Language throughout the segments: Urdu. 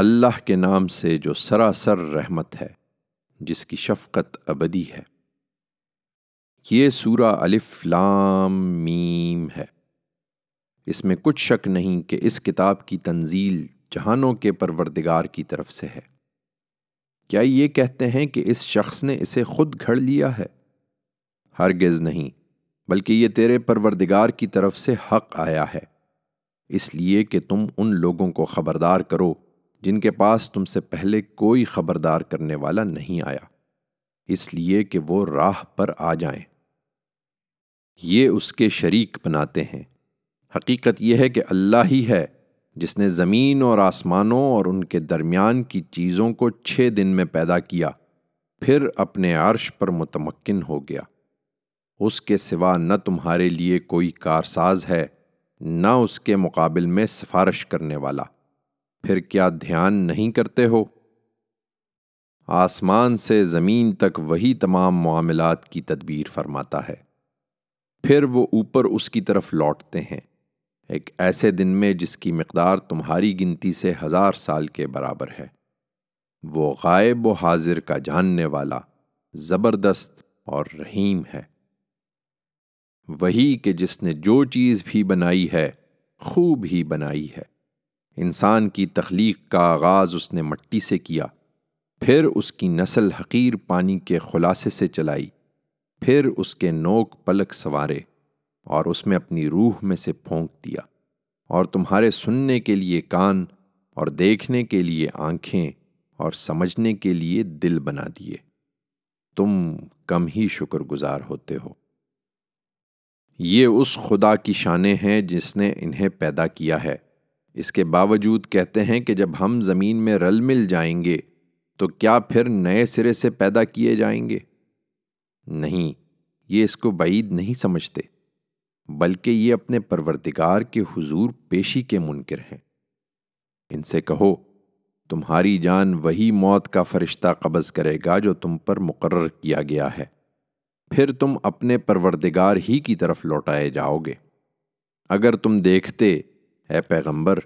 اللہ کے نام سے جو سراسر رحمت ہے، جس کی شفقت ابدی ہے۔ یہ سورہ الف لام میم ہے۔ اس میں کچھ شک نہیں کہ اس کتاب کی تنزیل جہانوں کے پروردگار کی طرف سے ہے۔ کیا یہ کہتے ہیں کہ اس شخص نے اسے خود گھڑ لیا ہے؟ ہرگز نہیں، بلکہ یہ تیرے پروردگار کی طرف سے حق آیا ہے۔ اس لیے کہ تم ان لوگوں کو خبردار کرو جن کے پاس تم سے پہلے کوئی خبردار کرنے والا نہیں آیا، اس لیے کہ وہ راہ پر آ جائیں۔ یہ اس کے شریک بناتے ہیں۔ حقیقت یہ ہے کہ اللہ ہی ہے جس نے زمین اور آسمانوں اور ان کے درمیان کی چیزوں کو چھ دن میں پیدا کیا، پھر اپنے عرش پر متمکن ہو گیا۔ اس کے سوا نہ تمہارے لیے کوئی کارساز ہے، نہ اس کے مقابل میں سفارش کرنے والا۔ پھر کیا دھیان نہیں کرتے ہو؟ آسمان سے زمین تک وہی تمام معاملات کی تدبیر فرماتا ہے۔ پھر وہ اوپر اس کی طرف لوٹتے ہیں۔ ایک ایسے دن میں جس کی مقدار تمہاری گنتی سے ہزار سال کے برابر ہے۔ وہ غائب و حاضر کا جاننے والا، زبردست اور رحیم ہے۔ وہی کہ جس نے جو چیز بھی بنائی ہے، خوب ہی بنائی ہے۔ انسان کی تخلیق کا آغاز اس نے مٹی سے کیا، پھر اس کی نسل حقیر پانی کے خلاصے سے چلائی، پھر اس کے نوک پلک سوارے اور اس میں اپنی روح میں سے پھونک دیا اور تمہارے سننے کے لیے کان اور دیکھنے کے لیے آنکھیں اور سمجھنے کے لیے دل بنا دیے۔ تم کم ہی شکر گزار ہوتے ہو۔ یہ اس خدا کی شانیں ہیں جس نے انہیں پیدا کیا ہے۔ اس کے باوجود کہتے ہیں کہ جب ہم زمین میں رل مل جائیں گے، تو کیا پھر نئے سرے سے پیدا کیے جائیں گے؟ نہیں، یہ اس کو بعید نہیں سمجھتے، بلکہ یہ اپنے پروردگار کے حضور پیشی کے منکر ہیں۔ ان سے کہو، تمہاری جان وہی موت کا فرشتہ قبض کرے گا جو تم پر مقرر کیا گیا ہے۔ پھر تم اپنے پروردگار ہی کی طرف لوٹائے جاؤ گے۔ اگر تم دیکھتے اے پیغمبر،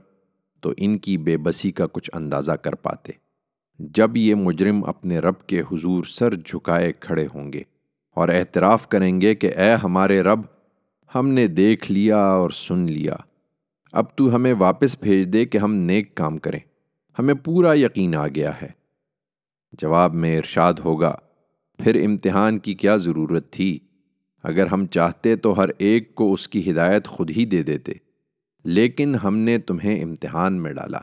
تو ان کی بے بسی کا کچھ اندازہ کر پاتے۔ جب یہ مجرم اپنے رب کے حضور سر جھکائے کھڑے ہوں گے اور اعتراف کریں گے کہ اے ہمارے رب، ہم نے دیکھ لیا اور سن لیا۔ اب تو ہمیں واپس بھیج دے کہ ہم نیک کام کریں۔ ہمیں پورا یقین آ گیا ہے۔ جواب میں ارشاد ہوگا، پھر امتحان کی کیا ضرورت تھی؟ اگر ہم چاہتے تو ہر ایک کو اس کی ہدایت خود ہی دے دیتے۔ لیکن ہم نے تمہیں امتحان میں ڈالا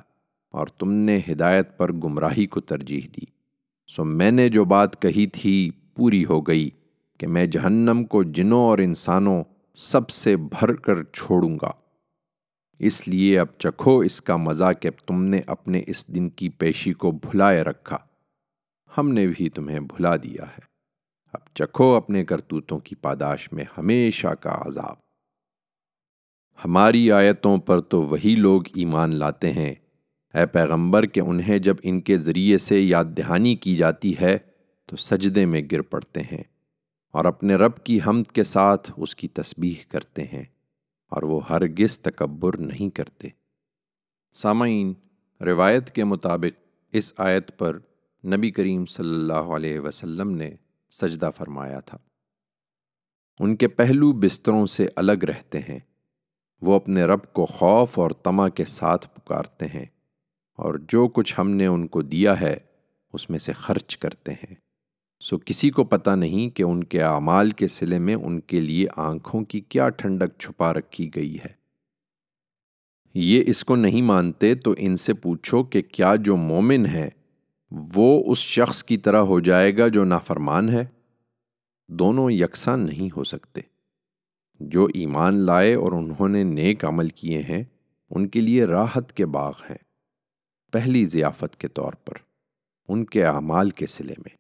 اور تم نے ہدایت پر گمراہی کو ترجیح دی۔ سو میں نے جو بات کہی تھی پوری ہو گئی کہ میں جہنم کو جنوں اور انسانوں سب سے بھر کر چھوڑوں گا۔ اس لیے اب چکھو اس کا مزہ کہ تم نے اپنے اس دن کی پیشی کو بھلائے رکھا۔ ہم نے بھی تمہیں بھلا دیا ہے۔ اب چکھو اپنے کرتوتوں کی پاداش میں ہمیشہ کا عذاب۔ ہماری آیتوں پر تو وہی لوگ ایمان لاتے ہیں۔ اے پیغمبر، کہ انہیں جب ان کے ذریعے سے یاد دہانی کی جاتی ہے، تو سجدے میں گر پڑتے ہیں اور اپنے رب کی حمد کے ساتھ اس کی تسبیح کرتے ہیں اور وہ ہرگز تکبر نہیں کرتے۔ سامعین، روایت کے مطابق اس آیت پر نبی کریم صلی اللہ علیہ وسلم نے سجدہ فرمایا تھا۔ ان کے پہلو بستروں سے الگ رہتے ہیں۔ وہ اپنے رب کو خوف اور تما کے ساتھ پکارتے ہیں اور جو کچھ ہم نے ان کو دیا ہے، اس میں سے خرچ کرتے ہیں۔ سو کسی کو پتہ نہیں کہ ان کے اعمال کے سلے میں ان کے لیے آنکھوں کی کیا ٹھنڈک چھپا رکھی گئی ہے۔ یہ اس کو نہیں مانتے تو ان سے پوچھو کہ کیا جو مومن ہے، وہ اس شخص کی طرح ہو جائے گا جو نافرمان ہے؟ دونوں یکساں نہیں ہو سکتے۔ جو ایمان لائے اور انہوں نے نیک عمل کیے ہیں، ان کے لیے راحت کے باغ ہیں۔ پہلی ضیافت کے طور پر، ان کے اعمال کے سلے میں۔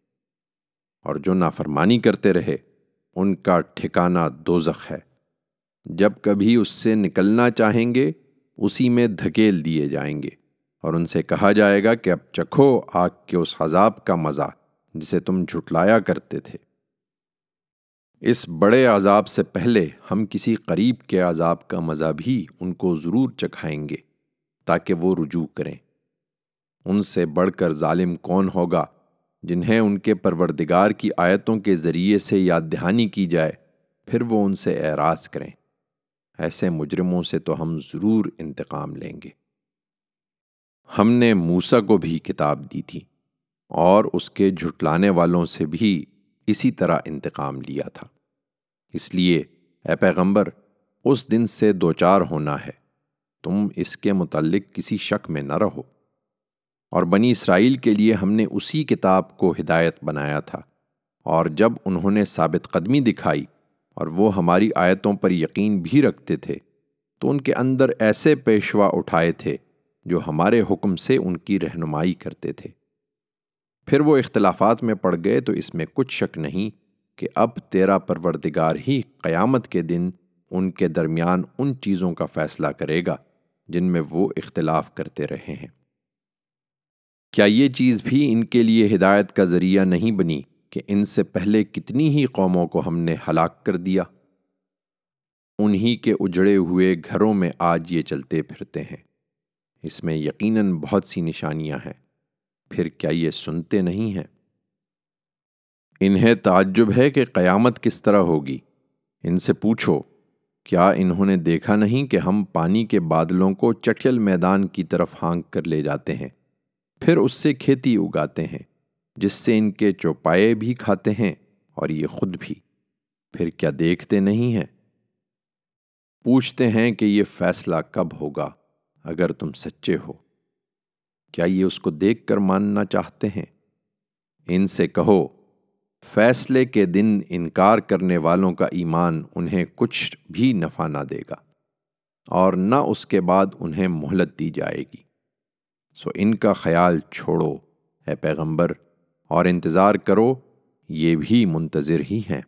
اور جو نافرمانی کرتے رہے، ان کا ٹھکانہ دوزخ ہے۔ جب کبھی اس سے نکلنا چاہیں گے، اسی میں دھکیل دیے جائیں گے۔ اور ان سے کہا جائے گا کہ اب چکھو آگ کے اس عذاب کا مزہ جسے تم جھٹلایا کرتے تھے۔ اس بڑے عذاب سے پہلے ہم کسی قریب کے عذاب کا مزہ بھی ان کو ضرور چکھائیں گے تاکہ وہ رجوع کریں۔ ان سے بڑھ کر ظالم کون ہوگا جنہیں ان کے پروردگار کی آیتوں کے ذریعے سے یاد دہانی کی جائے، پھر وہ ان سے اعراض کریں۔ ایسے مجرموں سے تو ہم ضرور انتقام لیں گے۔ ہم نے موسا کو بھی کتاب دی تھی اور اس کے جھٹلانے والوں سے بھی اسی طرح انتقام لیا تھا۔ اس لیے، اے پیغمبر، اس دن سے دوچار ہونا ہے۔ تم اس کے متعلق کسی شک میں نہ رہو۔ اور بنی اسرائیل کے لیے ہم نے اسی کتاب کو ہدایت بنایا تھا۔ اور جب انہوں نے ثابت قدمی دکھائی اور وہ ہماری آیتوں پر یقین بھی رکھتے تھے، تو ان کے اندر ایسے پیشوا اٹھائے تھے جو ہمارے حکم سے ان کی رہنمائی کرتے تھے۔ پھر وہ اختلافات میں پڑ گئے تو اس میں کچھ شک نہیں کہ اب تیرا پروردگار ہی قیامت کے دن ان کے درمیان ان چیزوں کا فیصلہ کرے گا جن میں وہ اختلاف کرتے رہے ہیں۔ کیا یہ چیز بھی ان کے لیے ہدایت کا ذریعہ نہیں بنی کہ ان سے پہلے کتنی ہی قوموں کو ہم نے ہلاک کر دیا؟ انہی کے اجڑے ہوئے گھروں میں آج یہ چلتے پھرتے ہیں۔ اس میں یقیناً بہت سی نشانیاں ہیں۔ پھر کیا یہ سنتے نہیں ہیں؟ انہیں تعجب ہے کہ قیامت کس طرح ہوگی۔ ان سے پوچھو، کیا انہوں نے دیکھا نہیں کہ ہم پانی کے بادلوں کو چٹیل میدان کی طرف ہانک کر لے جاتے ہیں؟ پھر اس سے کھیتی اگاتے ہیں، جس سے ان کے چوپائے بھی کھاتے ہیں اور یہ خود بھی۔ پھر کیا دیکھتے نہیں ہیں؟ پوچھتے ہیں کہ یہ فیصلہ کب ہوگا، اگر تم سچے ہو۔ کیا یہ اس کو دیکھ کر ماننا چاہتے ہیں؟ ان سے کہو، فیصلے کے دن انکار کرنے والوں کا ایمان انہیں کچھ بھی نفع نہ دے گا، اور نہ اس کے بعد انہیں مہلت دی جائے گی۔ سو ان کا خیال چھوڑو، اے پیغمبر، اور انتظار کرو، یہ بھی منتظر ہی ہیں۔